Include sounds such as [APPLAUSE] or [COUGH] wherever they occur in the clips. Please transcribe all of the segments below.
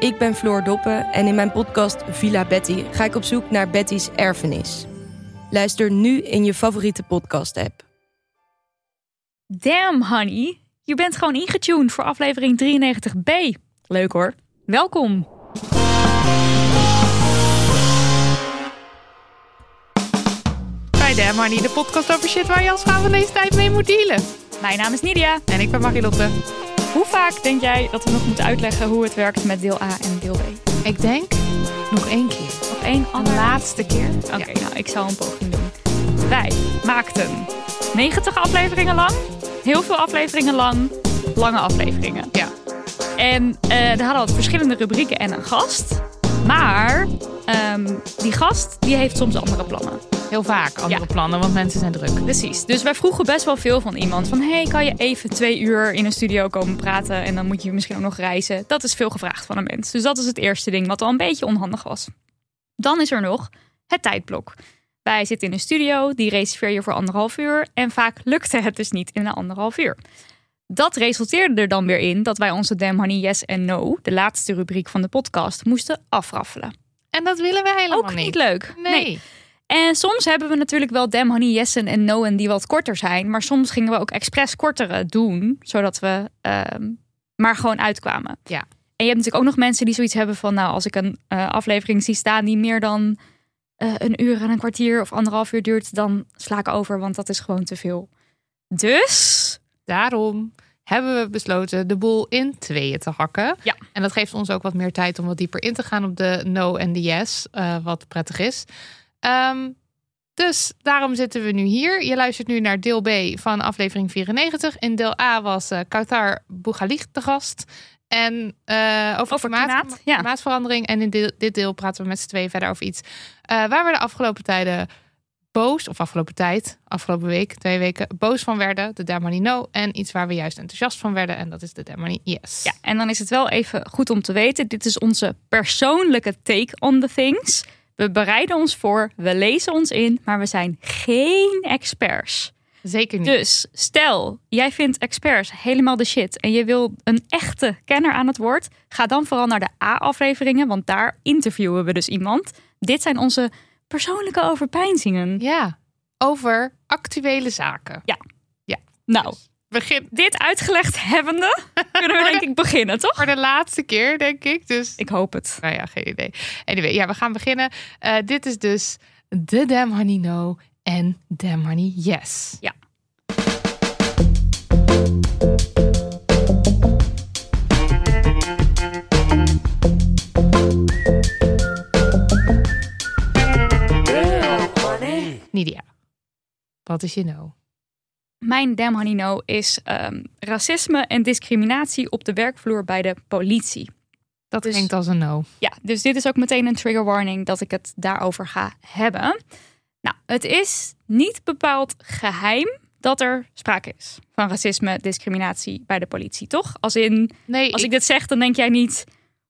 Ik ben Floor Doppen en in mijn podcast Villa Betty ga ik op zoek naar Betty's erfenis. Luister nu in je favoriete podcast-app. Damn, honey. Je bent gewoon ingetuned voor aflevering 93b. Leuk hoor. Welkom. Bij Damn Honey, de podcast over shit waar je als vrouw van deze tijd mee moet dealen. Mijn naam is Nidia. En ik ben Marilotte. Hoe vaak denk jij dat we nog moeten uitleggen hoe het werkt met deel A en deel B? Ik denk nog één keer. Nog één laatste keer. Oké, nou, ik zal een poging doen. Wij maakten 90 afleveringen lang, heel veel afleveringen lang, lange afleveringen. Ja. En uh, er hadden wat verschillende rubrieken en een gast. Maar um, die gast die heeft soms andere plannen. Heel vaak andere ja. plannen, want mensen zijn druk. Precies. Dus wij vroegen best wel veel van iemand. Van, hey, kan je even twee uur in een studio komen praten? En dan moet je misschien ook nog reizen. Dat is veel gevraagd van een mens. Dus dat is het eerste ding wat al een beetje onhandig was. Dan is er nog het tijdblok. Wij zitten in een studio, die reserveer je voor anderhalf uur. En vaak lukte het dus niet in een anderhalf uur. Dat resulteerde er dan weer in dat wij onze Damn Honey Yes en No, de laatste rubriek van de podcast, moesten afraffelen. En dat willen we helemaal ook niet. niet leuk. Nee. nee. En soms hebben we natuurlijk wel Damn Honey Yessen en No'en die wat korter zijn. Maar soms gingen we ook expres kortere doen, zodat we uh, maar gewoon uitkwamen. Ja. En je hebt natuurlijk ook nog mensen die zoiets hebben van... nou, als ik een uh, aflevering zie staan die meer dan uh, een uur en een kwartier of anderhalf uur duurt... dan sla ik over, want dat is gewoon te veel. Dus... Daarom hebben we besloten de boel in tweeën te hakken. Ja. En dat geeft ons ook wat meer tijd om wat dieper in te gaan op de no en de yes, uh, wat prettig is. Um, dus daarom zitten we nu hier. Je luistert nu naar deel B van aflevering 94. In deel A was uh, Kautar de gast. En uh, over, over klimaat, klimaat, ja. klimaatverandering. En in deel, dit deel praten we met z'n tweeën verder over iets. Uh, waar we de afgelopen tijden boos, of afgelopen tijd, afgelopen week, twee weken, boos van werden. De Damn Money No. En iets waar we juist enthousiast van werden. En dat is de Damn Money Yes. Ja, en dan is het wel even goed om te weten. Dit is onze persoonlijke take on the things. We bereiden ons voor, we lezen ons in, maar we zijn geen experts. Zeker niet. Dus stel, jij vindt experts helemaal de shit en je wil een echte kenner aan het woord, ga dan vooral naar de A-afleveringen, want daar interviewen we dus iemand. Dit zijn onze persoonlijke overpeinzingen. Ja, over actuele zaken. Ja. Ja. Nou, Begin. dit uitgelegd hebbende, [LAUGHS] kunnen we denk ik beginnen, toch? Voor de laatste keer, denk ik. Dus... Ik hoop het. Nou ja, geen idee. Anyway, ja, we gaan beginnen. Uh, dit is dus de Damn Honey No en Damn Honey Yes. Ja. Nidia, wat is je no? Mijn damn honey no is um, racisme en discriminatie op de werkvloer bij de politie. Dat dus, klinkt als een no. Ja, dus dit is ook meteen een trigger warning dat ik het daarover ga hebben. Nou, het is niet bepaald geheim dat er sprake is van racisme, discriminatie bij de politie, toch? Als in, nee, als ik, ik dit zeg, dan denk jij niet.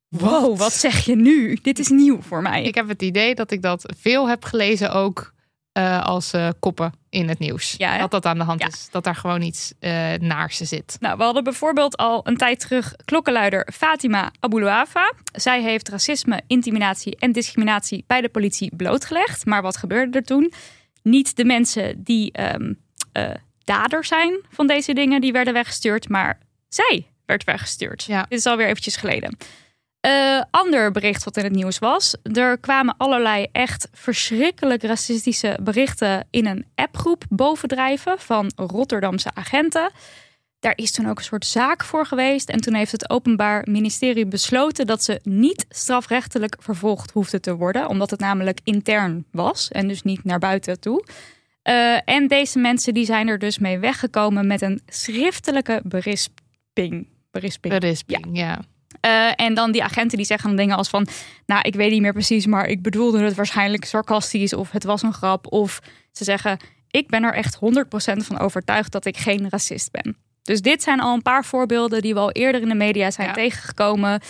Wow, wat? wat zeg je nu? Dit is nieuw voor mij. Ik heb het idee dat ik dat veel heb gelezen ook uh, als uh, koppen in het nieuws. Ja, dat dat aan de hand ja. is. Dat daar gewoon iets uh, naar ze zit. Nou, we hadden bijvoorbeeld al een tijd terug klokkenluider Fatima Aboulouafa. Zij heeft racisme, intimidatie en discriminatie bij de politie blootgelegd. Maar wat gebeurde er toen? Niet de mensen die um, uh, dader zijn van deze dingen die werden weggestuurd, maar zij werd weggestuurd. Ja. Dit is alweer eventjes geleden. Uh, ander bericht wat in het nieuws was. Er kwamen allerlei echt verschrikkelijk racistische berichten in een appgroep bovendrijven van Rotterdamse agenten. Daar is toen ook een soort zaak voor geweest. En toen heeft het Openbaar Ministerie besloten dat ze niet strafrechtelijk vervolgd hoefde te worden. Omdat het namelijk intern was en dus niet naar buiten toe. Uh, en deze mensen die zijn er dus mee weggekomen met een schriftelijke berisping. Berisping. Berisping, ja. Uh, en dan die agenten die zeggen dan dingen als van... nou, ik weet niet meer precies, maar ik bedoelde het waarschijnlijk sarcastisch... of het was een grap. Of ze zeggen, ik ben er echt 100% van overtuigd dat ik geen racist ben. Dus dit zijn al een paar voorbeelden die we al eerder in de media zijn Ja. tegengekomen.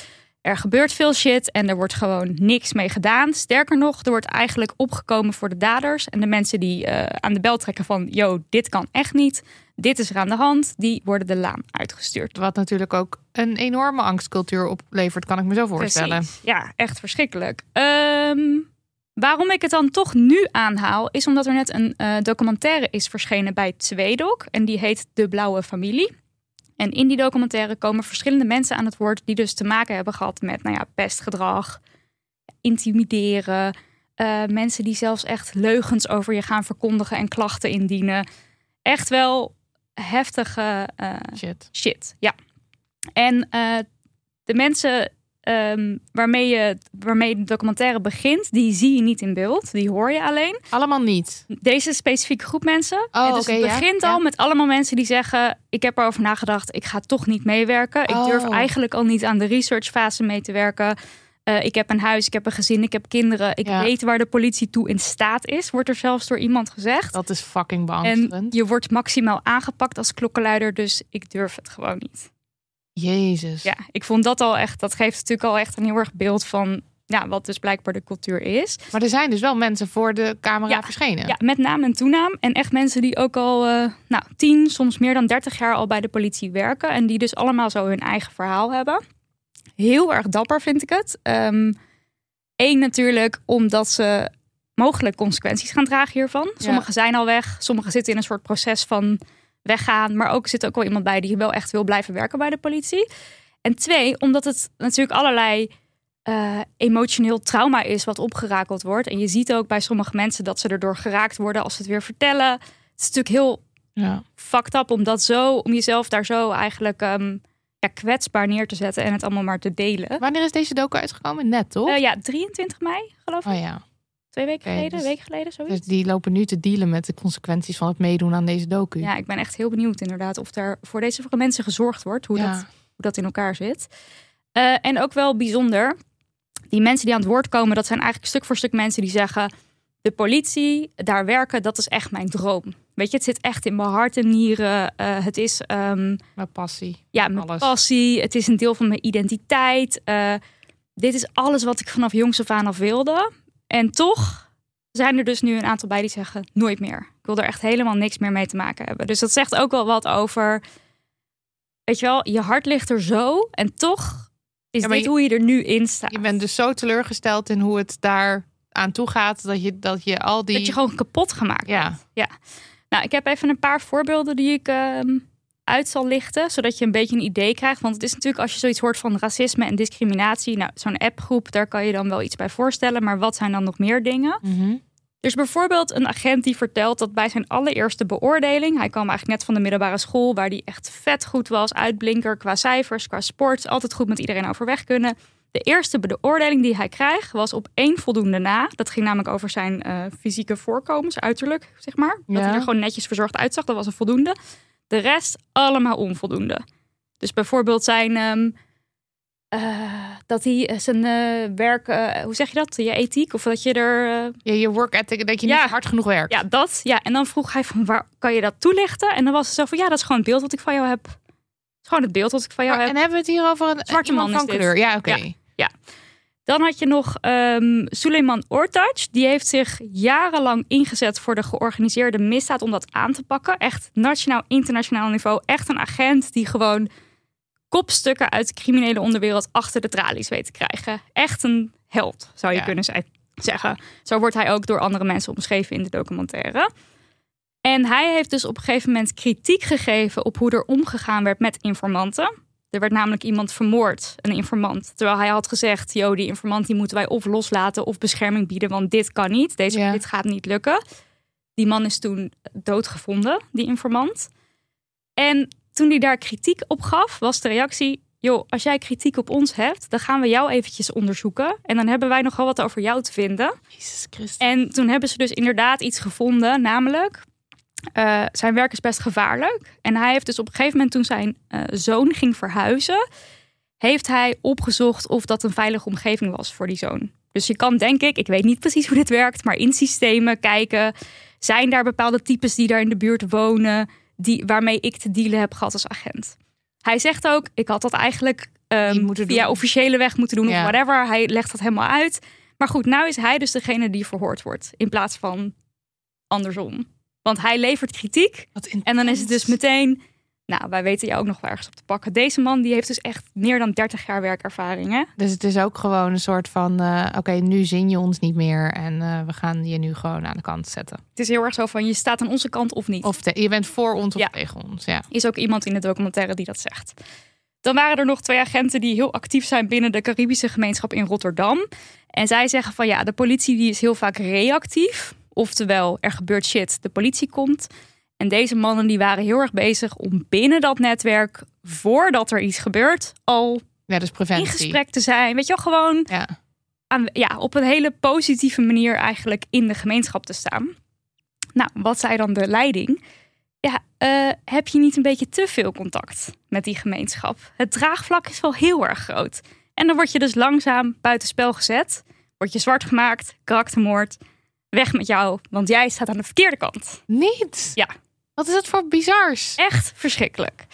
Er gebeurt veel shit en er wordt gewoon niks mee gedaan. Sterker nog, er wordt eigenlijk opgekomen voor de daders. En de mensen die eh, aan de bel trekken van... yo, dit kan echt niet, dit is er aan de hand... die worden de laan uitgestuurd. Wat natuurlijk ook een enorme angstcultuur oplevert, kan ik me zo voorstellen. Precies. Ja, echt verschrikkelijk. Ehm, waarom ik het dan toch nu aanhaal, is omdat er net een eh, documentaire is verschenen bij Tweedok. En die heet De Blauwe Familie. En in die documentaire komen verschillende mensen aan het woord die dus te maken hebben gehad met nou ja, pestgedrag, intimideren. eh, mensen die zelfs echt leugens over je gaan verkondigen en klachten indienen. Echt wel heftige eh, Shit. shit. Ja. En eh, de mensen ehm, waarmee, je, waarmee de documentaire begint, die zie je niet in beeld. Die hoor je alleen. Allemaal niet. Deze specifieke groep mensen. Oh, En dus het begint ja. al met allemaal mensen die zeggen: Ik heb erover nagedacht, ik ga toch niet meewerken. Ik durf Oh. eigenlijk al niet aan de researchfase mee te werken. Eh, ik heb een huis, ik heb een gezin, ik heb kinderen. Ik Ja. weet waar de politie toe in staat is, wordt er zelfs door iemand gezegd. Dat is fucking En beangstigend. je wordt maximaal aangepakt als klokkenluider, dus ik durf het gewoon niet. Jezus. Ja, ik vond dat al echt, dat geeft natuurlijk al echt een heel erg beeld van ja, wat dus blijkbaar de cultuur is. Maar er zijn dus wel mensen voor de camera Ja. verschenen. Ja, met naam en toenaam. En echt mensen die ook al eh nou, 10, soms meer dan 30 jaar al bij de politie werken. En die dus allemaal zo hun eigen verhaal hebben. Heel erg dapper vind ik het. Eén natuurlijk omdat ze mogelijk consequenties gaan dragen hiervan. Sommigen zijn al weg, sommigen zitten in een soort proces van weggaan. Maar ook zit ook wel iemand bij die wel echt wil blijven werken bij de politie. En twee, omdat het natuurlijk allerlei eh, emotioneel trauma is wat opgerakeld wordt. En je ziet ook bij sommige mensen dat ze erdoor geraakt worden als ze het weer vertellen. Het is natuurlijk heel Ja. fucked up om dat zo, om jezelf daar zo eigenlijk ehm, ja, kwetsbaar neer te zetten en het allemaal maar te delen. Wanneer is deze docu uitgekomen? Net, toch? Eh, ja, 23 mei, geloof ik. oh ja. Twee weken geleden, dus- een week geleden, zoiets. Dus die lopen nu te dealen met de consequenties van het meedoen aan deze docu. Ja, ik ben echt heel benieuwd inderdaad of er voor deze mensen gezorgd wordt, hoe, Ja. dat, hoe dat in elkaar zit. Eh, en ook wel bijzonder, die mensen die aan het woord komen, dat zijn eigenlijk stuk voor stuk mensen die zeggen, de politie, daar werken, dat is echt mijn droom. Weet je, het zit echt in mijn hart en nieren. Eh, het is ehm, Met passie. ja, mijn Alles. passie. Het is een deel van mijn identiteit. Eh, dit is alles wat ik vanaf jongs af aan af wilde. En toch zijn er dus nu een aantal bij die zeggen nooit meer. Ik wil er echt helemaal niks meer mee te maken hebben. Dus dat zegt ook wel wat over, weet je wel, je hart ligt er zo en toch is Ja, dit je- hoe je er nu in staat. Je bent dus zo teleurgesteld in hoe het daar aan toe gaat dat je, dat je al die. Dat je gewoon kapot gemaakt Ja. Nou, ik heb even een paar voorbeelden die ik ehm, uit zal lichten, zodat je een beetje een idee krijgt. Want het is natuurlijk als je zoiets hoort van racisme en discriminatie, nou, zo'n appgroep, daar kan je dan wel iets bij voorstellen. Maar wat zijn dan nog meer dingen? Mhm. Er is bijvoorbeeld een agent die vertelt dat bij zijn allereerste beoordeling, hij kwam eigenlijk net van de middelbare school, waar hij echt vet goed was, uitblinker qua cijfers, qua sport, altijd goed met iedereen overweg kunnen. De eerste beoordeling die hij krijgt was op één voldoende na. Dat ging namelijk over zijn eh, fysieke voorkomens, uiterlijk, zeg maar. Dat Ja. hij er gewoon netjes verzorgd uitzag, dat was een voldoende. De rest allemaal onvoldoende. Dus bijvoorbeeld zijn ehm, eh, dat hij zijn eh, werk, eh, hoe zeg je dat? Je ethiek of dat je er eh, Ja, je work ethic, dat je Ja. niet hard genoeg werkt. ja, dat. Ja, en dan vroeg hij van waar kan je dat toelichten? En dan was het zo van ja, dat is gewoon het beeld wat ik van jou heb. Het is gewoon het beeld wat ik van jou Maar- heb. en hebben we het hier over een Zwarte man van kleur? Ja, oké. Ja. Dan had je nog ehm Suleiman Ortac. Die heeft zich jarenlang ingezet voor de georganiseerde misdaad om dat aan te pakken. Echt nationaal, internationaal niveau. Echt een agent die gewoon kopstukken uit de criminele onderwereld achter de tralies weet te krijgen. Echt een held, zou je Ja. kunnen zeggen. Zo wordt hij ook door andere mensen omschreven in de documentaire. En hij heeft dus op een gegeven moment kritiek gegeven op hoe er omgegaan werd met informanten. Er werd namelijk iemand vermoord, een informant. Terwijl hij had gezegd, yo, die informant die moeten wij of loslaten of bescherming bieden, want dit kan niet. Deze, Ja. Dit gaat niet lukken. Die man is toen doodgevonden, die informant. En toen hij daar kritiek op gaf, was de reactie, joh, als jij kritiek op ons hebt, dan gaan we jou eventjes onderzoeken. En dan hebben wij nogal wat over jou te vinden. Jezus Christus. En toen hebben ze dus inderdaad iets gevonden, namelijk eh, zijn werk is best gevaarlijk. En hij heeft dus op een gegeven moment toen zijn eh, zoon ging verhuizen, heeft hij opgezocht of dat een veilige omgeving was voor die zoon. Dus je kan denk ik, ik weet niet precies hoe dit werkt, maar in systemen kijken, zijn daar bepaalde types die daar in de buurt wonen, die, waarmee ik te dealen heb gehad als agent. Hij zegt ook, ik had dat eigenlijk moeten via doen. officiële weg moeten doen Ja. of whatever. Hij legt dat helemaal uit. Maar goed, nou is hij dus degene die verhoord wordt. In plaats van andersom. Want hij levert kritiek. En dan is het dus meteen... Nou, wij weten jou ook nog wel ergens op te pakken. Deze man die heeft dus echt meer dan 30 jaar werkervaring. Hè? Dus het is ook gewoon een soort van, eh, oké, nu zing je ons niet meer en eh, we gaan je nu gewoon aan de kant zetten. Het is heel erg zo van, je staat aan onze kant of niet. Of te- je bent voor ons of Ja. tegen ons, ja. is ook iemand in de documentaire die dat zegt. Dan waren er nog twee agenten die heel actief zijn binnen de Caribische gemeenschap in Rotterdam. En zij zeggen van ja, de politie die is heel vaak reactief. Oftewel, er gebeurt shit, de politie komt. En deze mannen die waren heel erg bezig om binnen dat netwerk, voordat er iets gebeurt, al Ja, dus in gesprek te zijn. Weet je wel, gewoon Ja. aan, ja, op een hele positieve manier eigenlijk in de gemeenschap te staan. Nou, wat zei dan de leiding? Ja, eh, heb je niet een beetje te veel contact met die gemeenschap? Het draagvlak is wel heel erg groot. En dan word je dus langzaam buitenspel gezet. Word je zwart gemaakt, karaktermoord. Weg met jou, want jij staat aan de verkeerde kant. Niet? Ja. Wat is dat voor bizars? Echt verschrikkelijk.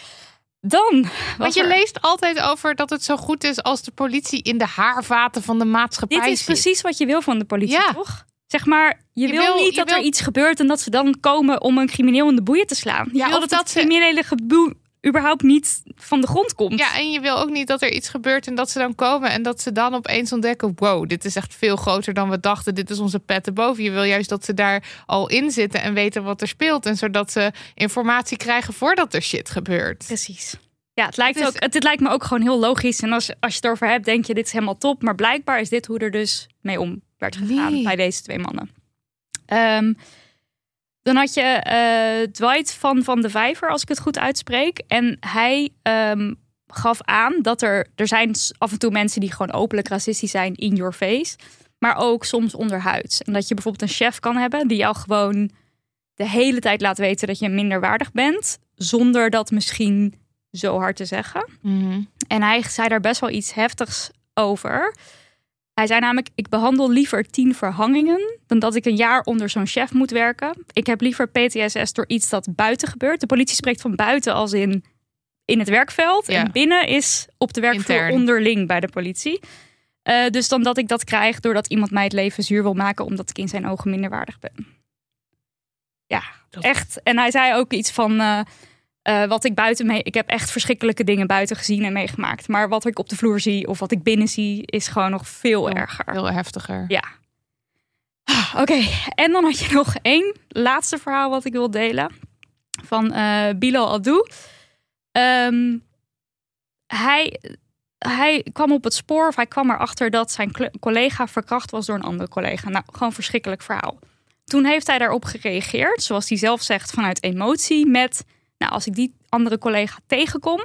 Dan Want je er- leest altijd over dat het zo goed is als de politie in de haarvaten van de maatschappij Dit is zit. precies wat je wil van de politie, Ja. toch? Zeg maar, je, Je wil, wil- niet je dat er iets gebeurt en dat ze dan komen om een crimineel in de boeien te slaan. Je Ja, of dat, dat ze- criminele geboel überhaupt niet van de grond komt. Ja, en je wil ook niet dat er iets gebeurt en dat ze dan komen en dat ze dan opeens ontdekken: wow, dit is echt veel groter dan we dachten. Dit is onze pet erboven. Je wil juist dat ze daar al in zitten en weten wat er speelt. En zodat ze informatie krijgen voordat er shit gebeurt. Precies. Ja, het lijkt, ook, het, het lijkt me ook gewoon heel logisch. En als, als je het erover hebt, denk je, dit is helemaal top. Maar blijkbaar is dit hoe er dus mee om werd gegaan Nee. bij deze twee mannen. Ehm, dan had je eh, Dwight van Van de Vijver, als ik het goed uitspreek. En hij ehm, gaf aan dat er... Er zijn af en toe mensen die gewoon openlijk racistisch zijn in your face. Maar ook soms onderhuids. En dat je bijvoorbeeld een chef kan hebben die jou gewoon de hele tijd laat weten dat je minderwaardig bent. Zonder dat misschien zo hard te zeggen. Mhm. En hij zei daar best wel iets heftigs over. Hij zei namelijk: Ik behandel liever tien verhangingen dan dat ik een jaar onder zo'n chef moet werken. Ik heb liever PTSS door iets dat buiten gebeurt. De politie spreekt van buiten als in in het werkveld. Ja. En binnen is op de werkvloer Intern. onderling bij de politie. Eh, dus dan dat ik dat krijg doordat iemand mij het leven zuur wil maken omdat ik in zijn ogen minderwaardig ben. Ja, Dat- echt. En hij zei ook iets van. eh, eh, wat ik buiten mee. Ik heb echt verschrikkelijke dingen buiten gezien en meegemaakt. Maar wat ik op de vloer zie of wat ik binnen zie, is gewoon nog veel Veel- erger. Heel heftiger. Ja. Ah, Oké, en dan had je nog één laatste verhaal wat ik wil delen. Van eh Bilal Abdou. Ehm, hij, hij kwam op het spoor, of hij kwam erachter dat zijn collega verkracht was door een andere collega. Nou, gewoon verschrikkelijk verhaal. Toen heeft hij daarop gereageerd, zoals hij zelf zegt, vanuit emotie. Met, nou, als ik die andere collega tegenkom,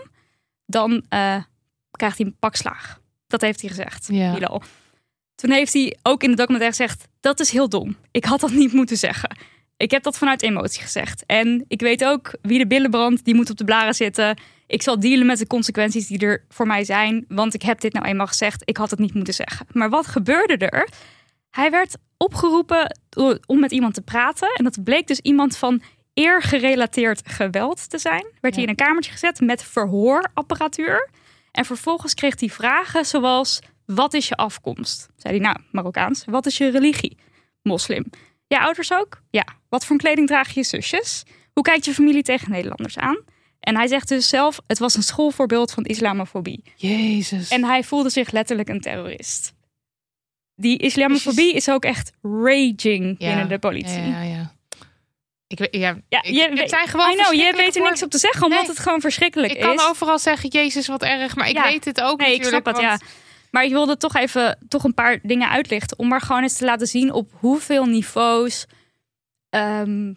dan eh, krijgt hij een pak slaag. Dat heeft hij gezegd, Ja. Toen heeft hij ook in de documentaire gezegd: Dat is heel dom. Ik had dat [LAUGHS] niet moeten zeggen. Ik heb dat vanuit emotie gezegd. En ik weet ook wie de billen brandt, die moet op de blaren zitten. Ik zal dealen met de consequenties die er voor mij zijn. Want ik heb dit nou eenmaal gezegd. Ik had het niet moeten zeggen. Maar wat gebeurde er? Hij werd opgeroepen om met iemand te praten. En dat bleek dus iemand van eergerelateerd geweld te zijn. Werd hij in een kamertje gezet met verhoorapparatuur. En vervolgens kreeg hij vragen zoals: Wat is je afkomst? Zei hij, nou, Marokkaans. Wat is je religie? Moslim. Ja, ouders ook? Ja. Wat voor kleding dragen je zusjes? Hoe kijkt je familie tegen Nederlanders aan? En hij zegt dus zelf: Het was een schoolvoorbeeld van islamofobie. Jezus. En hij voelde zich letterlijk een terrorist. Die islamofobie is ook echt raging Ja. binnen de politie. Ja, ja, ja. Ik, ja, Ja, ik- je het zijn gewoon I know, je weet er niks op te zeggen, omdat Nee. het gewoon verschrikkelijk Ik kan is. overal zeggen, Jezus, wat erg. Maar ik Ja. weet het ook Nee, ik natuurlijk. snap het, ja. Maar ik wilde toch even toch een paar dingen uitlichten. Om maar gewoon eens te laten zien op hoeveel niveaus ehm,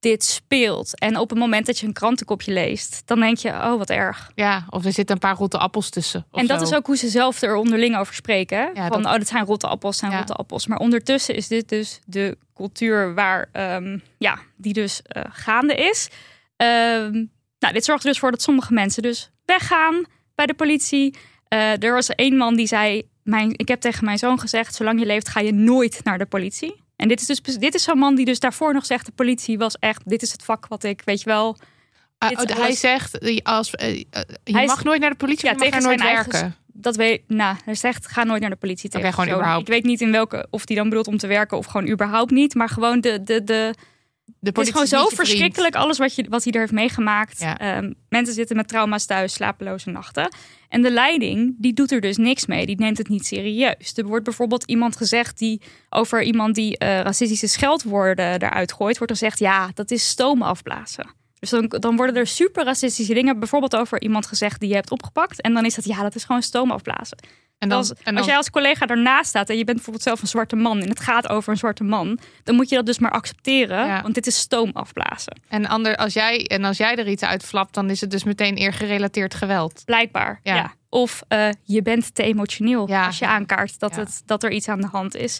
dit speelt. En op het moment dat je een krantenkopje leest, dan denk je, oh wat erg. Ja, of er zitten een paar rotte appels tussen. en dat zo. is ook hoe ze zelf er onderling over spreken. Ja, Van, dat- oh, dat zijn rotte appels, zijn Ja. rotte appels. Maar ondertussen is dit dus de cultuur waar, ehm, ja, die dus eh, gaande is. Ehm, nou, dit zorgt er dus voor dat sommige mensen dus weggaan bij de politie. Eh, er was één man die zei, mijn, ik heb tegen mijn zoon gezegd, zolang je leeft ga je nooit naar de politie. En dit is dus dit is zo'n man die dus daarvoor nog zegt, de politie was echt, dit is het vak wat ik, weet je wel, Ah, oh, hij zegt, eh, als, eh, eh, je Hij mag is- nooit naar de politie, Ja, je tegen nooit zijn eigen- werken. dat weet, nou, hij zegt, ga nooit naar de politie tegen. Oké, gewoon überhaupt. Ik weet niet in welke, of die dan bedoelt om te werken of gewoon überhaupt niet, maar gewoon de, de, de, De Het is gewoon zo verschrikkelijk alles wat, je, wat hij er heeft meegemaakt. Ja. Ehm, mensen zitten met trauma's thuis, slapeloze nachten. En de leiding, die doet er dus niks mee. Die neemt het niet serieus. Er wordt bijvoorbeeld iemand gezegd die over iemand die eh, racistische scheldwoorden eruit gooit, wordt er gezegd, ja, dat is stoom afblazen. Dus dan, dan worden er super racistische dingen, bijvoorbeeld over iemand gezegd die je hebt opgepakt. En dan is dat, ja, dat is gewoon stoom afblazen. En dan, als, en dan, als jij als collega ernaast staat en je bent bijvoorbeeld zelf een zwarte man en het gaat over een zwarte man, dan moet je dat dus maar accepteren, Ja. want dit is stoom afblazen. en, ander, als jij, en als jij er iets uitflapt, dan is het dus meteen eergerelateerd geweld. Blijkbaar. Ja. Ja. Of eh, je bent te emotioneel Ja. als je aankaart dat, het, dat er iets aan de hand is.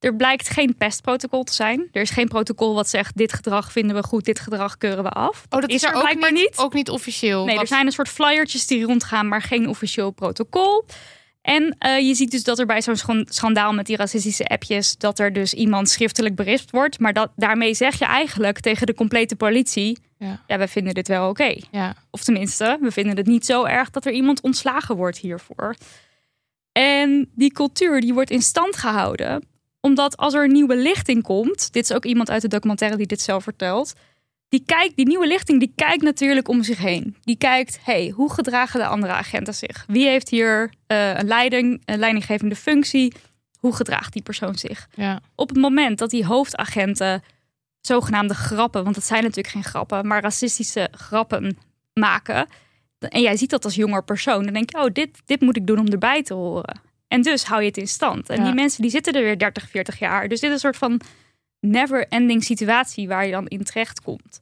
Er blijkt geen pestprotocol te zijn. Er is geen protocol wat zegt: dit gedrag vinden we goed, dit gedrag keuren we af. Oh, dat is, er ook blijkbaar niet, niet. Ook niet officieel. Nee, Wat- er zijn een soort flyertjes die rondgaan, maar geen officieel protocol. En eh, je ziet dus dat er bij zo'n schan- schandaal met die racistische appjes... dat er dus iemand schriftelijk berispt wordt. Maar dat, daarmee zeg je eigenlijk tegen de complete politie... Ja. ja, we vinden dit wel oké. Ja. Of tenminste, we vinden het niet zo erg dat er iemand ontslagen wordt hiervoor. En die cultuur die wordt in stand gehouden omdat als er een nieuwe lichting komt, dit is ook iemand uit de documentaire die dit zelf vertelt, die kijkt, die nieuwe lichting, die kijkt natuurlijk om zich heen. Die kijkt, hey, hoe gedragen de andere agenten zich? Wie heeft hier eh, een leiding, een leidinggevende functie? Hoe gedraagt die persoon zich? Ja. Op het moment dat die hoofdagenten zogenaamde grappen, want het zijn natuurlijk geen grappen, maar racistische grappen maken. En jij ziet dat als jonger persoon, dan denk je, oh, dit, dit moet ik doen om erbij te horen. En dus hou je het in stand. En Ja. die mensen die zitten er weer 30, 40 jaar. Dus dit is een soort van never-ending situatie waar je dan in terecht komt.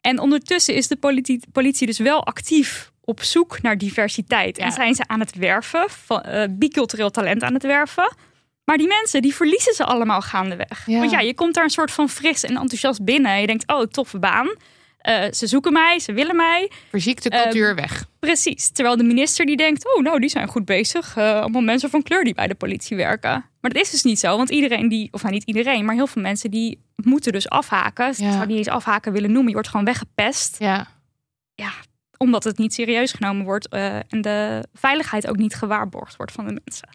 En ondertussen is de politie, politie dus wel actief op zoek naar diversiteit. Ja. En zijn ze aan het werven, van, eh, bicultureel talent aan het werven. Maar die mensen, die verliezen ze allemaal gaandeweg. Ja. Want ja, je komt daar een soort van fris en enthousiast binnen. En je denkt, oh, toffe baan. Eh, ze zoeken mij, ze willen mij. Verziekte Ehm, cultuur weg. Precies. Terwijl de minister die denkt, oh, nou, die zijn goed bezig. Eh, allemaal mensen van kleur die bij de politie werken. Maar dat is dus niet zo. Want iedereen die, of nou niet iedereen, maar heel veel mensen die moeten dus afhaken. Ja. zou niet eens afhaken willen noemen. Je wordt gewoon weggepest. Ja. Omdat het niet serieus genomen wordt. eh, en de veiligheid ook niet gewaarborgd wordt van de mensen.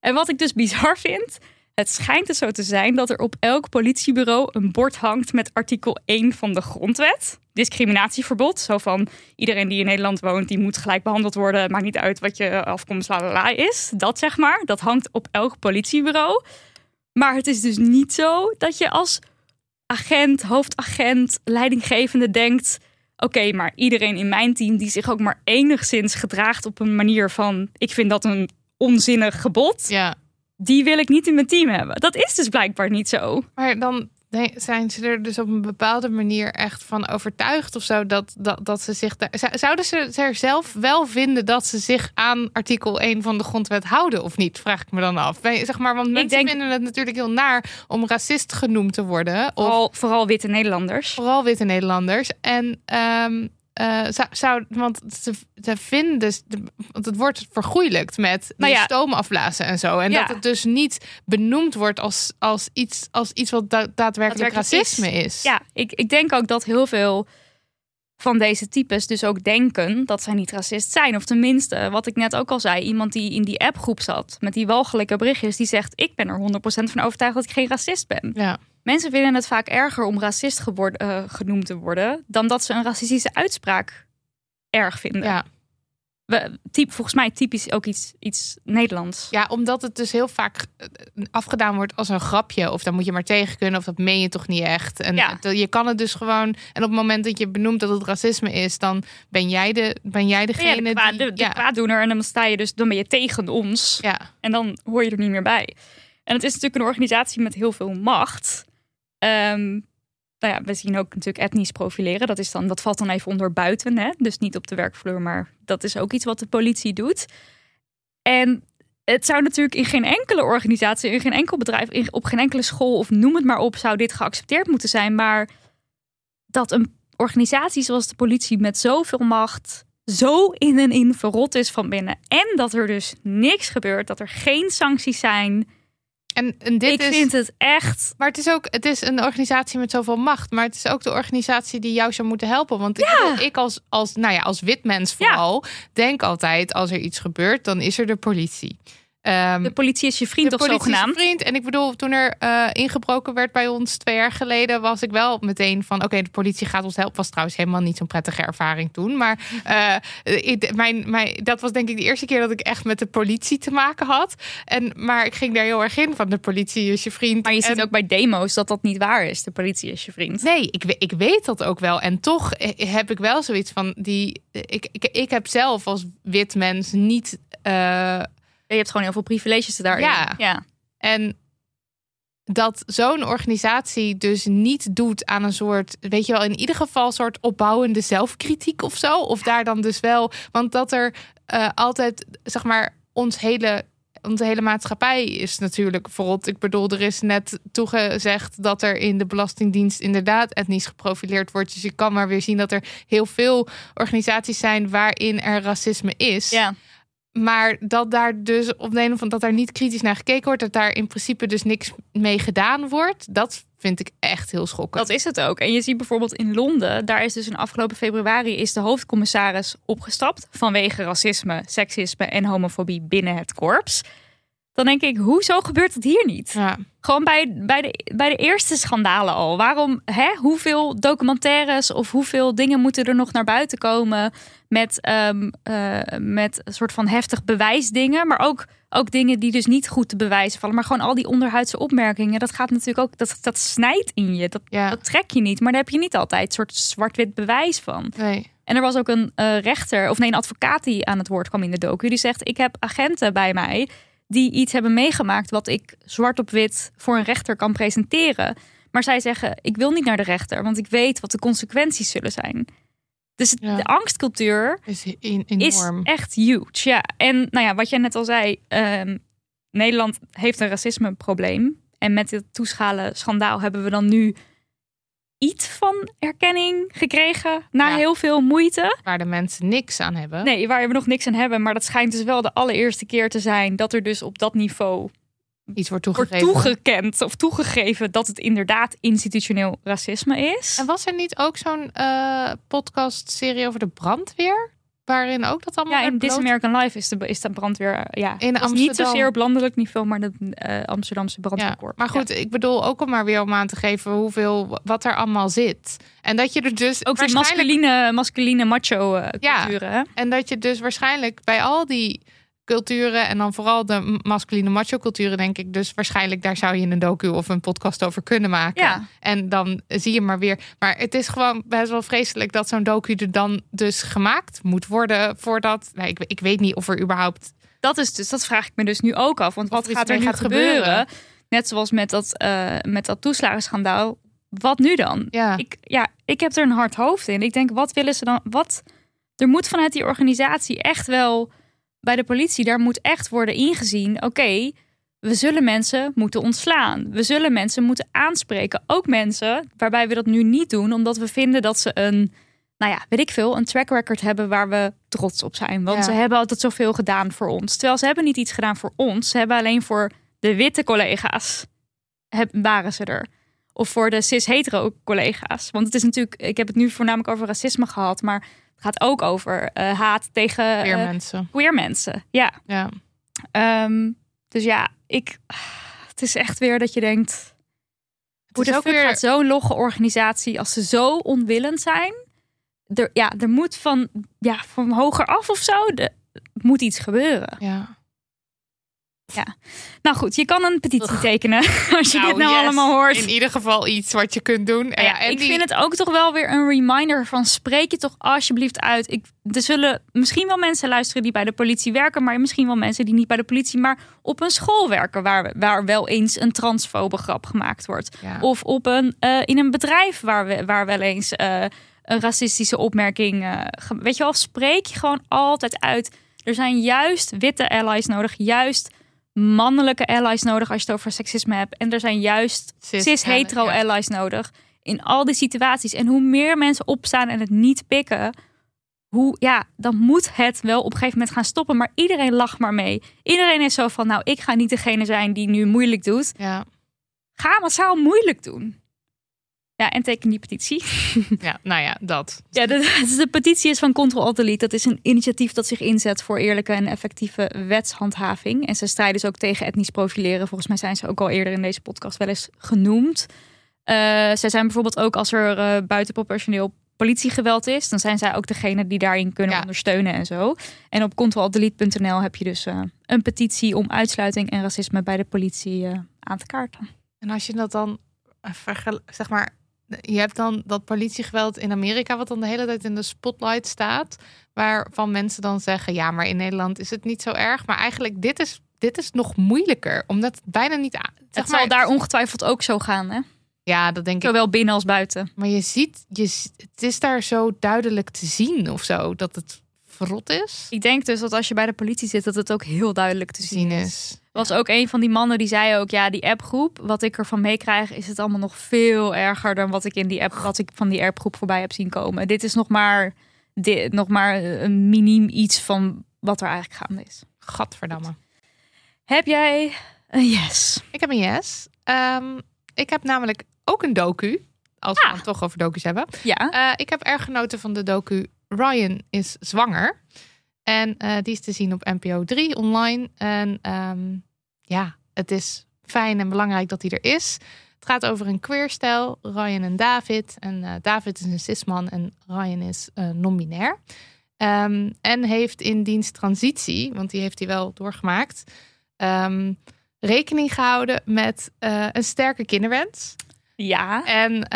En wat ik dus bizar vind. Het schijnt dus zo te zijn dat er op elk politiebureau een bord hangt met artikel 1 van de grondwet. Discriminatieverbod. Zo van iedereen die in Nederland woont, die moet gelijk behandeld worden. Maakt niet uit wat je afkomst la la, la is. Dat zeg maar. Dat hangt op elk politiebureau. Maar het is dus niet zo dat je als agent, hoofdagent, leidinggevende denkt. Oké, maar iedereen in mijn team die zich ook maar enigszins gedraagt op een manier van: ik vind dat een onzinnig gebod ja. Die wil ik niet in mijn team hebben. Dat is dus blijkbaar niet zo. Maar dan zijn ze er dus op een bepaalde manier echt van overtuigd of zo dat, dat, dat ze zich daar. zou- Zouden ze er zelf wel vinden dat ze zich aan artikel 1 van de grondwet houden of niet? Vraag ik me dan af. Zeg maar, want mensen denk- vinden het natuurlijk heel naar om racist genoemd te worden. Of Vooral, vooral witte Nederlanders. vooral witte Nederlanders. En ehm, eh, zou, zou, want ze, ze vinden dus, de- want het wordt vergoeilijkt met Nou ja. stoom afblazen en zo. En Ja. dat het dus niet benoemd wordt als, als, iets, als iets wat da- daadwerkelijk Daadwerkelijk racisme is. Ja, ik, ik denk ook dat heel veel van deze types dus ook denken dat zij niet racist zijn. Of tenminste, wat ik net ook al zei, iemand die in die appgroep zat met die walgelijke berichtjes, die zegt: Ik ben er 100% van overtuigd dat ik geen racist ben. Ja. Mensen vinden het vaak erger om racist geworden, eh, genoemd te worden dan dat ze een racistische uitspraak erg vinden. Ja. we, typ, volgens mij typisch ook iets, iets Nederlands. Ja, omdat het dus heel vaak eh, afgedaan wordt als een grapje. Of dan moet je maar tegen kunnen. Of dat meen je toch niet echt. En Ja. het- je kan het dus gewoon. En op het moment dat je benoemt dat het racisme is, dan ben jij, de, ben jij Ja, degene de, kwa- die. de, de ja, kwaaddoener. En dan sta je dus, dan ben je tegen ons. ja, En dan hoor je er niet meer bij. En het is natuurlijk een organisatie met heel veel macht. Ehm, nou ja, we zien ook natuurlijk etnisch profileren. Dat, is dan, dat valt dan even onder buiten. Hè? Dus niet op de werkvloer, maar dat is ook iets wat de politie doet. En het zou natuurlijk in geen enkele organisatie, in geen enkel bedrijf, in, op geen enkele school of noem het maar op, zou dit geaccepteerd moeten zijn. Maar dat een organisatie zoals de politie met zoveel macht zo in en in verrot is van binnen. En dat er dus niks gebeurt, dat er geen sancties zijn. En, en dit ik is. vind het echt. Maar het is ook, het is een organisatie met zoveel macht. Maar het is ook de organisatie die jou zou moeten helpen. Want ik, bedoel, ik als, als, nou ja, als wit mens vooral, denk altijd als er iets gebeurt, dan is er de politie. Ehm, De politie is je vriend de of zogenaamd. vriend. En ik bedoel, toen er eh, ingebroken werd bij ons twee jaar geleden, was ik wel meteen van: oké, de politie gaat ons helpen. Was trouwens helemaal niet zo'n prettige ervaring toen. Maar eh, ik, mijn, mijn, dat was denk ik de eerste keer dat ik echt met de politie te maken had. En, maar ik ging daar heel erg in van: de politie is je vriend. Maar je ziet En- ook bij demo's dat dat niet waar is. De politie is je vriend. Nee, ik, ik weet dat ook wel. En toch eh, heb ik wel zoiets van die. Ik, ik, ik heb zelf als wit mens niet. eh, Je hebt gewoon heel veel privileges daarin. Ja. ja. En dat zo'n organisatie dus niet doet aan een soort, weet je wel, in ieder geval soort opbouwende zelfkritiek of zo. Of daar dan dus wel, want dat er eh, altijd, zeg maar, ons hele. Onze hele maatschappij is natuurlijk verrot. Ik bedoel, er is net toegezegd dat er in de Belastingdienst inderdaad etnisch geprofileerd wordt. Dus je kan maar weer zien dat er heel veel organisaties zijn waarin er racisme is. ja. Maar dat daar dus op een of dat daar niet kritisch naar gekeken wordt, dat daar in principe dus niks mee gedaan wordt, dat vind ik echt heel schokkend. Dat is het ook. En je ziet bijvoorbeeld in Londen, daar is dus in afgelopen februari is de hoofdcommissaris opgestapt vanwege racisme, seksisme en homofobie binnen het korps. Dan denk ik, hoezo gebeurt het hier niet? Ja. Gewoon bij, bij, de, bij de eerste schandalen al. Waarom, hè? Hoeveel documentaires of hoeveel dingen moeten er nog naar buiten komen met, ehm, eh, met een soort van heftig bewijsdingen, maar ook, ook dingen die dus niet goed te bewijzen vallen. Maar gewoon al die onderhuidse opmerkingen, dat gaat natuurlijk ook, dat, dat snijdt in je. Dat, Ja. dat trek je niet, maar daar heb je niet altijd een soort zwart-wit bewijs van. Nee. En er was ook een eh, rechter, of nee, een advocaat die aan het woord kwam in de docu. Die zegt: Ik heb agenten bij mij die iets hebben meegemaakt wat ik zwart op wit voor een rechter kan presenteren. Maar zij zeggen: Ik wil niet naar de rechter, want ik weet wat de consequenties zullen zijn. Dus Ja. de angstcultuur Is in, is enorm. echt huge. Ja, en nou ja, wat jij net al zei, ehm, Nederland heeft een racismeprobleem. En met dit toeschalen schandaal hebben we dan nu iets van erkenning gekregen na Ja. heel veel moeite. Waar de mensen niks aan hebben. Nee, waar we nog niks aan hebben. Maar dat schijnt dus wel de allereerste keer te zijn dat er dus op dat niveau Iets wordt toegekend of toegegeven dat het inderdaad institutioneel racisme is. En was er niet ook zo'n eh podcast-serie over de brandweer? Waarin ook dat allemaal Ja, in This American Life is de, is de brandweer. eh, Ja, In Dat is niet Amsterdam. zozeer op landelijk niveau, maar de eh, Amsterdamse Ja, brandweerkorps. maar goed, ik bedoel ook om maar weer om aan te geven hoeveel, wat er allemaal zit. En dat je er dus Ook die waarschijnlijk masculine, masculine macho eh, Ja. culturen. hè? En dat je dus waarschijnlijk bij al die culturen en dan vooral de masculine macho culturen, denk ik, dus waarschijnlijk daar zou je een docu of een podcast over kunnen maken. Ja. En dan zie je maar weer. Maar het is gewoon best wel vreselijk dat zo'n docu er dan dus gemaakt moet worden voordat. Nou, ik, ik weet niet of er überhaupt. Dat is dus, dat vraag ik me dus nu ook af. Want wat gaat er nu gaat gebeuren? gebeuren. Net zoals met dat, eh met dat toeslagenschandaal. Wat nu dan? Ja, Ik, ja, ik heb er een hard hoofd in. Ik denk, wat willen ze dan? Wat? Er moet vanuit die organisatie echt wel bij de politie, daar moet echt worden ingezien. Oké, we zullen mensen moeten ontslaan. We zullen mensen moeten aanspreken. Ook mensen waarbij we dat nu niet doen, omdat we vinden dat ze een, nou ja, weet ik veel, een track record hebben waar we trots op zijn. Want Ja. ze hebben altijd zoveel gedaan voor ons. Terwijl ze hebben niet iets gedaan voor ons. Ze hebben alleen voor de witte collega's heb, waren ze er. Of voor de cis-hetero collega's. Want het is natuurlijk, ik heb het nu voornamelijk over racisme gehad, maar gaat ook over eh, haat tegen eh, mensen. queer mensen. Ja. Ja. Ehm, dus ja, ik, het is echt weer dat je denkt, hoe is de ook fuck weer- gaat zo'n logge organisatie, als ze zo onwillend zijn, er, ja, er moet van, ja, van hoger af of zo, de, moet iets gebeuren. Ja. Nou goed, je kan een petitie Ugh. tekenen [LAUGHS] als je dit nou yes. allemaal hoort. In ieder geval iets wat je kunt doen. Ja, Ja, en ik die- vind het ook toch wel weer een reminder van spreek je toch alsjeblieft uit. Ik, er zullen misschien wel mensen luisteren die bij de politie werken, maar misschien wel mensen die niet bij de politie, maar op een school werken waar, waar wel eens een transfobe grap gemaakt wordt. Ja. Of op een, eh, in een bedrijf waar, we, waar wel eens eh, een racistische opmerking. eh, weet je wel, spreek je gewoon altijd uit. Er zijn juist witte allies nodig, juist mannelijke allies nodig als je het over seksisme hebt. En er zijn juist Cis- cis-hetero ja. allies nodig in al die situaties. En hoe meer mensen opstaan en het niet pikken, hoe ja, dan moet het wel op een gegeven moment gaan stoppen. Maar iedereen lacht maar mee. Iedereen is zo van, nou, ik ga niet degene zijn die nu moeilijk doet. Ja. Ga massaal moeilijk doen. Ja, en teken die petitie. [LAUGHS] ja, nou ja, dat. Ja, de, dus de petitie is van Control Alt Delete. Dat is een initiatief dat zich inzet voor eerlijke en effectieve wetshandhaving. En ze strijden dus ook tegen etnisch profileren. Volgens mij zijn ze ook al eerder in deze podcast wel eens genoemd. Eh, zij zijn bijvoorbeeld ook als er eh, buitenproportioneel politiegeweld is, dan zijn zij ook degene die daarin kunnen Ja. ondersteunen en zo. En op controlaldelete.nl heb je dus eh, een petitie om uitsluiting en racisme bij de politie aan te kaarten. En als je dat dan vergel- zeg maar, je hebt dan dat politiegeweld in Amerika, wat dan de hele tijd in de spotlight staat, waarvan mensen dan zeggen, ja, maar in Nederland is het niet zo erg. Maar eigenlijk, dit is, dit is nog moeilijker, omdat het bijna niet aan. Zeg het zal daar ongetwijfeld ook zo gaan, hè? Ja, dat denk ik. Zowel binnen als buiten. Maar je ziet, je, het is daar zo duidelijk te zien of zo, dat het verrot is. Ik denk dus dat als je bij de politie zit, dat het ook heel duidelijk te Te zien zien is. Was ook een van die mannen die zei ook, ja, die appgroep, wat ik ervan meekrijg, is het allemaal nog veel erger dan wat ik in die app, wat ik van die appgroep voorbij heb zien komen. Dit is nog maar, dit, nog maar een miniem iets van wat er eigenlijk gaande is. Gadverdamme. Heb jij een yes? Ik heb een yes. Ehm, ik heb namelijk ook een docu. Als Ah. we het toch over docu's hebben. Ja. Eh, ik heb erg genoten van de docu Ryan is zwanger. En eh, die is te zien op NPO 3 online. En ehm, ja, het is fijn en belangrijk dat hij er is. Het gaat over een queerstel, Ryan en David. En eh, David is een cisman en Ryan is eh, non-binair. Ehm, en heeft in dienst transitie, want die heeft hij wel doorgemaakt, ehm, rekening gehouden met eh, een sterke kinderwens. Ja. En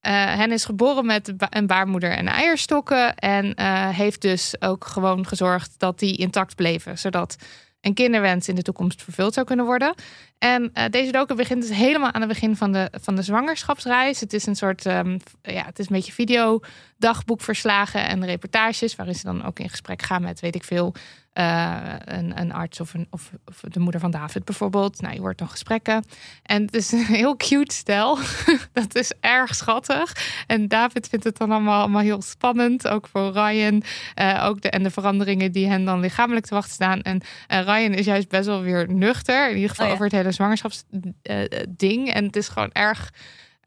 hen is geboren met een baarmoeder en eierstokken. En heeft dus ook gewoon gezorgd dat die intact bleven. Zodat een kinderwens in de toekomst vervuld zou kunnen worden. En eh, deze docu begint dus helemaal aan het begin van de, van de zwangerschapsreis. Het is een soort, ehm, ja, het is een beetje videodagboekverslagen en reportages. Waarin ze dan ook in gesprek gaan met, weet ik veel, eh, een, een arts of, een, of, of de moeder van David bijvoorbeeld. Nou, je hoort dan gesprekken. En het is [LAUGHS] een heel cute stel. [LAUGHS] dat is erg schattig. En David vindt het dan allemaal, allemaal heel spannend. Ook voor Ryan. Eh, ook de, en de veranderingen die hen dan lichamelijk te wachten staan. En eh, Ryan is juist best wel weer nuchter. In ieder geval Oh ja. over het hele zwangerschapsding. en het is gewoon erg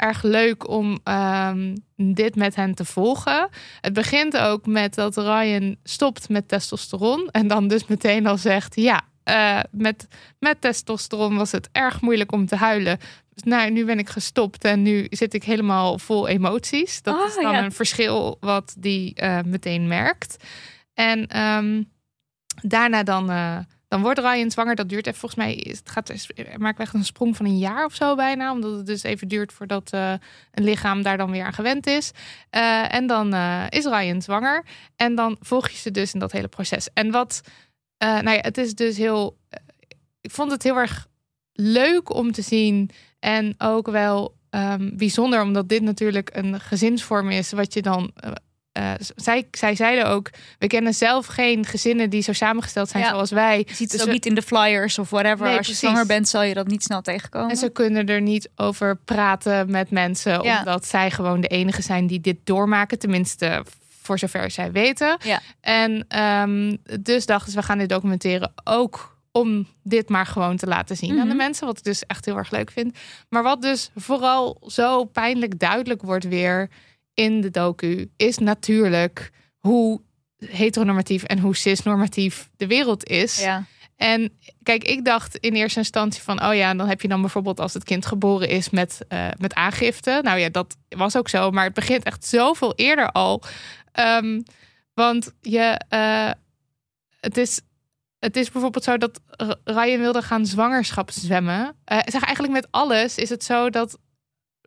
erg leuk om ehm, dit met hen te volgen. Het begint ook met dat Ryan stopt met testosteron. En dan dus meteen al zegt: Ja, eh, met, met testosteron was het erg moeilijk om te huilen. Dus nou, nu ben ik gestopt en nu zit ik helemaal vol emoties. Dat Ah, is dan ja. een verschil wat die eh, meteen merkt. En ehm, daarna dan, eh, dan wordt Ryan zwanger. Dat duurt even, volgens mij, het gaat, maakt echt een sprong van een jaar of zo bijna. Omdat het dus even duurt voordat eh, een lichaam daar dan weer aan gewend is. Eh, en dan eh, is Ryan zwanger. En dan volg je ze dus in dat hele proces. En wat, nou ja, het is dus heel, ik vond het heel erg leuk om te zien. En ook wel ehm, bijzonder, omdat dit natuurlijk een gezinsvorm is, wat je dan. Eh, eh, zij, zij zeiden ook: we kennen zelf geen gezinnen die zo samengesteld zijn Ja. zoals wij. Je ziet het Dus ook we- niet in de flyers of whatever. Nee, Als je zwanger bent, zal je dat niet snel tegenkomen. En ze kunnen er niet over praten met mensen, Ja. omdat zij gewoon de enige zijn die dit doormaken, tenminste voor zover zij weten. Ja. En ehm, dus dachten ze, we gaan dit documenteren ook om dit maar gewoon te laten zien aan de Mhm. mensen, wat ik dus echt heel erg leuk vind. Maar wat dus vooral zo pijnlijk duidelijk wordt weer in de docu, is natuurlijk hoe heteronormatief en hoe cisnormatief de wereld is. ja. En kijk, ik dacht in eerste instantie van, oh ja, dan heb je dan bijvoorbeeld als het kind geboren is met, eh, met aangifte. Nou ja, dat was ook zo, maar het begint echt zoveel eerder al. Ehm, want je, eh, het is, het is bijvoorbeeld zo dat Ryan wilde gaan zwangerschapszwemmen. Eh zeg eigenlijk met alles is het zo dat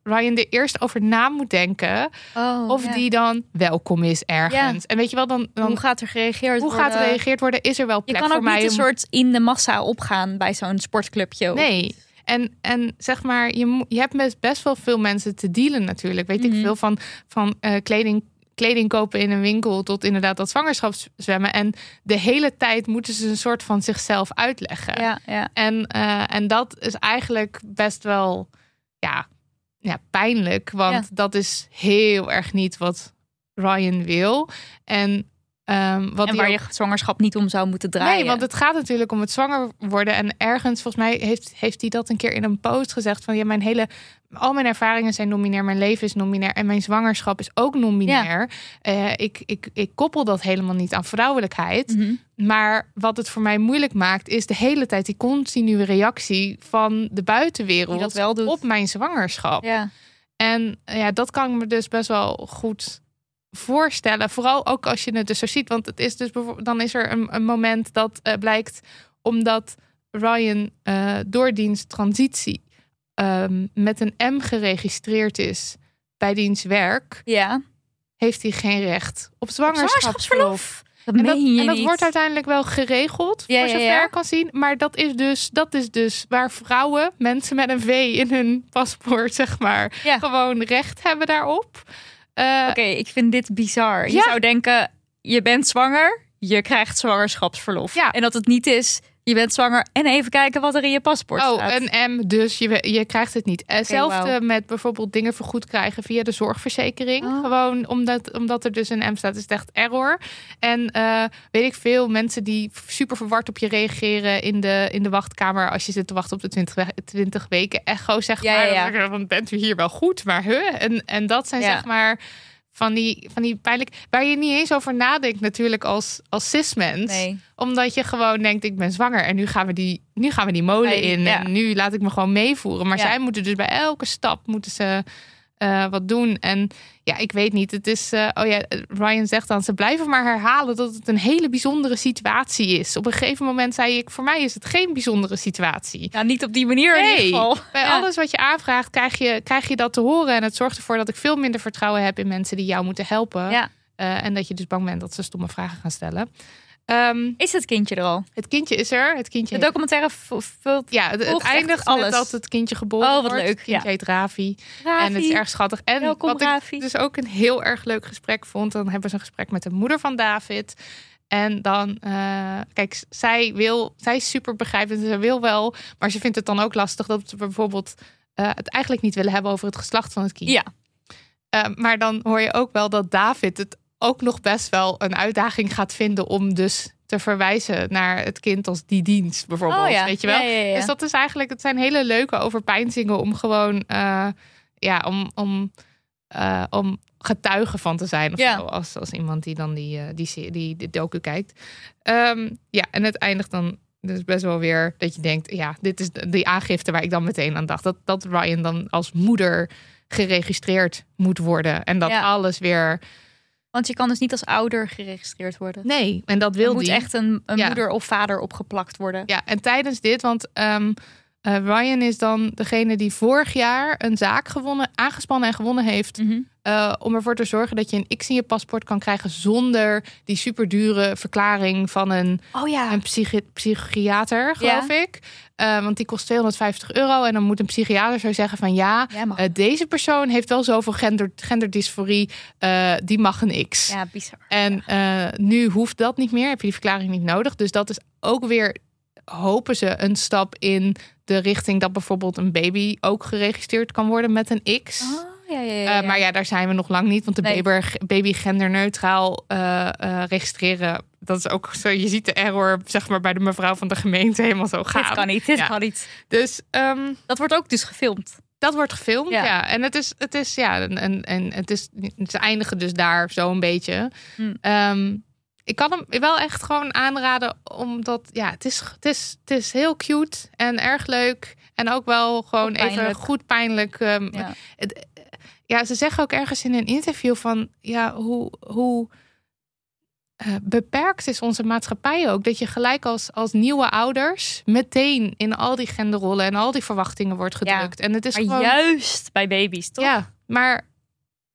Ryan er eerst over na moet denken Oh, of ja. die dan welkom is ergens. En weet je wel, dan, dan Hoe gaat er gereageerd hoe worden? gaat er gereageerd worden? Is er wel Je plek kan voor ook mij? niet een om- soort in de massa opgaan bij zo'n sportclubje. of- Nee. En, en zeg maar, je, je hebt best, best wel veel mensen te dealen natuurlijk. Weet Mhm. ik veel van, van eh, kleding, kleding kopen in een winkel tot inderdaad dat zwangerschapszwemmen. En de hele tijd moeten ze een soort van zichzelf uitleggen. Ja, ja. En, eh, en dat is eigenlijk best wel ja, ja, pijnlijk. Want Ja. dat is heel erg niet wat Ryan wil. En, ehm, wat En waar ook- je zwangerschap niet om zou moeten draaien. Nee, want het gaat natuurlijk om het zwanger worden. En ergens, volgens mij, heeft, heeft hij dat een keer in een post gezegd: van ja, mijn hele. Al mijn ervaringen zijn nominair, mijn leven is nominair en mijn zwangerschap is ook nominair. Eh, ik, ik, ik koppel dat helemaal niet aan vrouwelijkheid. Mhm. Maar wat het voor mij moeilijk maakt, is de hele tijd die continue reactie van de buitenwereld Die dat wel doet. op mijn zwangerschap. Ja. En ja, dat kan ik me dus best wel goed voorstellen. Vooral ook als je het dus zo ziet. Want het is dus bijvoorbeeld, dan is er een, een moment dat eh, blijkt omdat Ryan eh door diens transitie ehm, met een M geregistreerd is bij diens werk, ja. heeft hij geen recht op zwangerschapsverlof. Dat En dat, meen je en dat wordt uiteindelijk wel geregeld, Ja, voor ja, zover ja. ik kan zien. Maar dat is, dus, dat is dus waar vrouwen, mensen met een V in hun paspoort, [LAUGHS] zeg maar, Ja. gewoon recht hebben daarop. Eh, Oké, ik vind dit bizar. Je Ja. zou denken, je bent zwanger, je krijgt zwangerschapsverlof. Ja. En dat het niet is, je bent zwanger en even kijken wat er in je paspoort Oh, staat. een M, dus je, je krijgt het niet. Hetzelfde met bijvoorbeeld dingen vergoed krijgen via de zorgverzekering. Oh. Gewoon omdat, omdat er dus een M staat, is het echt error. En eh, weet ik veel, mensen die super verward op je reageren in de, in de wachtkamer als je zit te wachten op de 20, we- 20 weken echo, zeg Ja, maar. ja, ja. Dan denk ik, "Want bent u hier wel goed? Maar huh? En, en dat zijn zeg maar van die, van die pijnlijk, waar je niet eens over nadenkt natuurlijk als, als cis-mens nee. omdat je gewoon denkt, ik ben zwanger en nu gaan we die, nu gaan we die molen Hey, in. ja. En nu laat ik me gewoon meevoeren. Maar Ja. zij moeten dus bij elke stap moeten ze eh, wat doen. En ja, ik weet niet. Het is, eh, oh ja, Ryan zegt dan, ze blijven maar herhalen dat het een hele bijzondere situatie is. Op een gegeven moment zei ik, voor mij is het geen bijzondere situatie. Ja, niet op die manier in Nee. ieder geval. Bij Ja. alles wat je aanvraagt, krijg je, krijg je dat te horen. En het zorgt ervoor dat ik veel minder vertrouwen heb in mensen die jou moeten helpen. Ja. Eh, en dat je dus bang bent dat ze stomme vragen gaan stellen. Ehm, Is het kindje er al? het kindje is er. Het kindje De documentaire vult ja, het, eindigt alles. met dat het kindje geboren Oh, wat wordt. leuk, Het kindje ja. heet Ravi. Ravi. En het is erg schattig. En Welkom, wat Ravi. ik dus ook een heel erg leuk gesprek vond. Dan hebben ze een gesprek met de moeder van David. En dan, eh, kijk, zij wil, zij is super begrijpend. Ze wil wel, maar ze vindt het dan ook lastig dat we bijvoorbeeld eh, het eigenlijk niet willen hebben over het geslacht van het kind. Ja. Eh, maar dan hoor je ook wel dat David het ook nog best wel een uitdaging gaat vinden om dus te verwijzen naar het kind als die dienst bijvoorbeeld. Oh ja. Weet je wel? Ja, ja. Dus dat is eigenlijk, het zijn hele leuke overpeinzingen om gewoon, eh, ja, om, om, eh, om getuige van te zijn of Ja. zo, als, als iemand die dan die, eh, die, die, die docu kijkt. Ehm, ja, en het eindigt dan dus best wel weer dat je denkt, ja, dit is de- die aangifte waar ik dan meteen aan dacht. Dat, dat Ryan dan als moeder geregistreerd moet worden. En dat alles weer. Want je kan dus niet als ouder geregistreerd worden. Nee, en dat Er wil moet die. echt een, een Ja. moeder of vader opgeplakt worden. Ja, en tijdens dit, want ehm, eh, Ryan is dan degene die vorig jaar een zaak gewonnen, aangespannen en gewonnen heeft. Mhm. eh, om ervoor te zorgen dat je een X in je paspoort kan krijgen zonder die superdure verklaring van een, Oh ja. een psychi- psychiater, geloof ik. Eh, want die kost 250 euro. En dan moet een psychiater zo zeggen van ja, eh, deze persoon heeft wel zoveel gender, genderdysforie, eh, die mag een X. ja, bizar. En nu hoeft dat niet meer, heb je die verklaring niet nodig. Dus dat is ook weer, hopen ze, een stap in de richting dat bijvoorbeeld een baby ook geregistreerd kan worden met een X. Oh, ja, ja, ja, maar ja, daar zijn we nog lang niet. Want de Nee. baby, baby genderneutraal registreren, dat is ook zo. Je ziet de error, zeg maar, bij de mevrouw van de gemeente helemaal zo gaan. dit kan niet, dit Ja. kan niet. Dus ehm, Dat wordt ook dus gefilmd. dat wordt gefilmd, Ja. ja. En het is, het is ja, en, en, het is, ze eindigen dus daar zo een beetje. Hmm. Ehm, ik kan hem wel echt gewoon aanraden, omdat ja, het is, het is, het is heel cute en erg leuk. En ook wel gewoon Ook even goed pijnlijk. ehm, Ja. het, ja, ze zeggen ook ergens in een interview van ja, hoe, hoe eh, beperkt is onze maatschappij ook. Dat je gelijk als, als nieuwe ouders meteen in al die genderrollen en al die verwachtingen wordt Ja, gedrukt. En het is Maar gewoon. juist bij baby's, toch? Ja, maar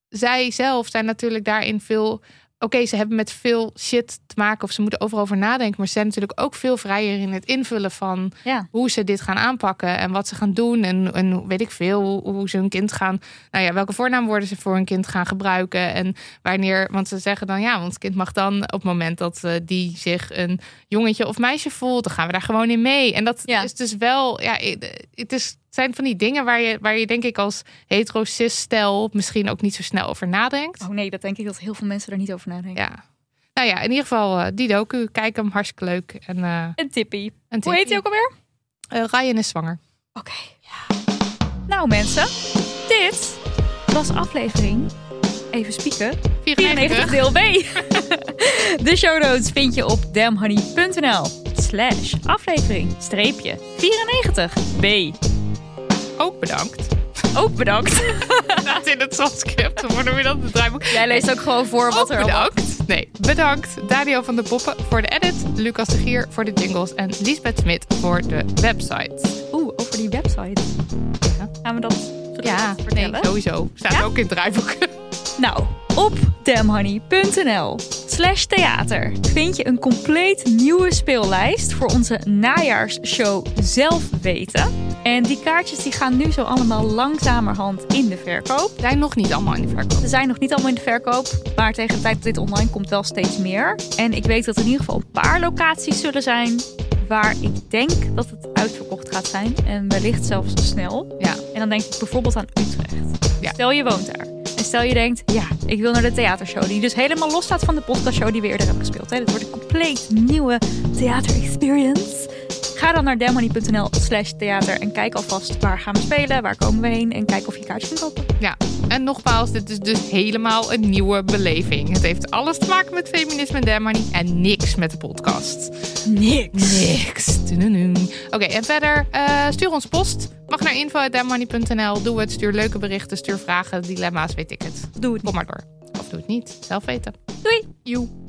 zij zelf zijn natuurlijk daarin veel. Oké, ze hebben met veel shit te maken of ze moeten overal over nadenken. Maar ze zijn natuurlijk ook veel vrijer in het invullen van Ja. hoe ze dit gaan aanpakken en wat ze gaan doen. En, en weet ik veel, hoe, hoe ze hun kind gaan. Nou ja, welke voornaamwoorden ze voor hun kind gaan gebruiken. En wanneer, want ze zeggen dan ja, ons kind mag dan op het moment dat eh, die zich een jongetje of meisje voelt, dan gaan we daar gewoon in mee. En dat Ja. is dus wel, ja, het is. Het zijn van die dingen waar je, waar je denk ik als hetero cis stel misschien ook niet zo snel over nadenkt. Oh nee, dat denk ik dat heel veel mensen er niet over nadenken. Ja. Nou ja, in ieder geval eh, die docu. Kijk hem, hartstikke leuk. En, eh Een tippie. een Hoe heet hij ook alweer? Eh, Ryan is zwanger. Oké. Nou mensen, dit was aflevering, even spieken, 94 deel B. [LAUGHS] De show notes vind je op damhoney.nl slash aflevering streepje 94 B. Bedankt. Ook bedankt. [LAUGHS] Staat in het softScript. Hoe noem je dat? Het draaiboek. Jij leest ook gewoon voor wat Ook er allemaal... bedankt. Nee, bedankt. Daniel van de Poppen voor de edit. Lucas de Gier voor de jingles. En Lisbeth Smit voor de website. Oeh, over die website. Ja. Gaan we dat Ja, dat nee, vertellen? sowieso. Staat Ja? ook in het draaiboek. Nou, op damhoney.nl slash theater vind je een compleet nieuwe speellijst voor onze najaarsshow Zelf Weten. En die kaartjes die gaan nu zo allemaal langzamerhand in de verkoop. Zijn nog niet allemaal in de verkoop. Ze zijn nog niet allemaal in de verkoop, maar tegen de tijd dat dit online komt wel steeds meer. En ik weet dat er in ieder geval een paar locaties zullen zijn waar ik denk dat het uitverkocht gaat zijn. En wellicht zelfs snel. Ja. En dan denk ik bijvoorbeeld aan Utrecht. Ja. Stel je woont daar. Stel je denkt, ja, ik wil naar de theatershow. Die dus helemaal los staat van de podcastshow die we eerder hebben gespeeld. Hè. Wordt een compleet nieuwe theater-experience. Ga dan naar demony.nl slash theater en kijk alvast waar gaan we spelen, waar komen we heen en kijk of je kaartje kunt kopen. Ja, en nogmaals, dit is dus helemaal een nieuwe beleving. Het heeft alles te maken met feminisme en Damn en niks met de podcast. Niks. Niks. Oké, en verder, eh, stuur ons post. Mag naar info.dammoney.nl. Doe het, stuur leuke berichten, stuur vragen, dilemma's, weet ik het. Doe het Kom maar door. Of doe het niet, zelf weten. Doei. Joe.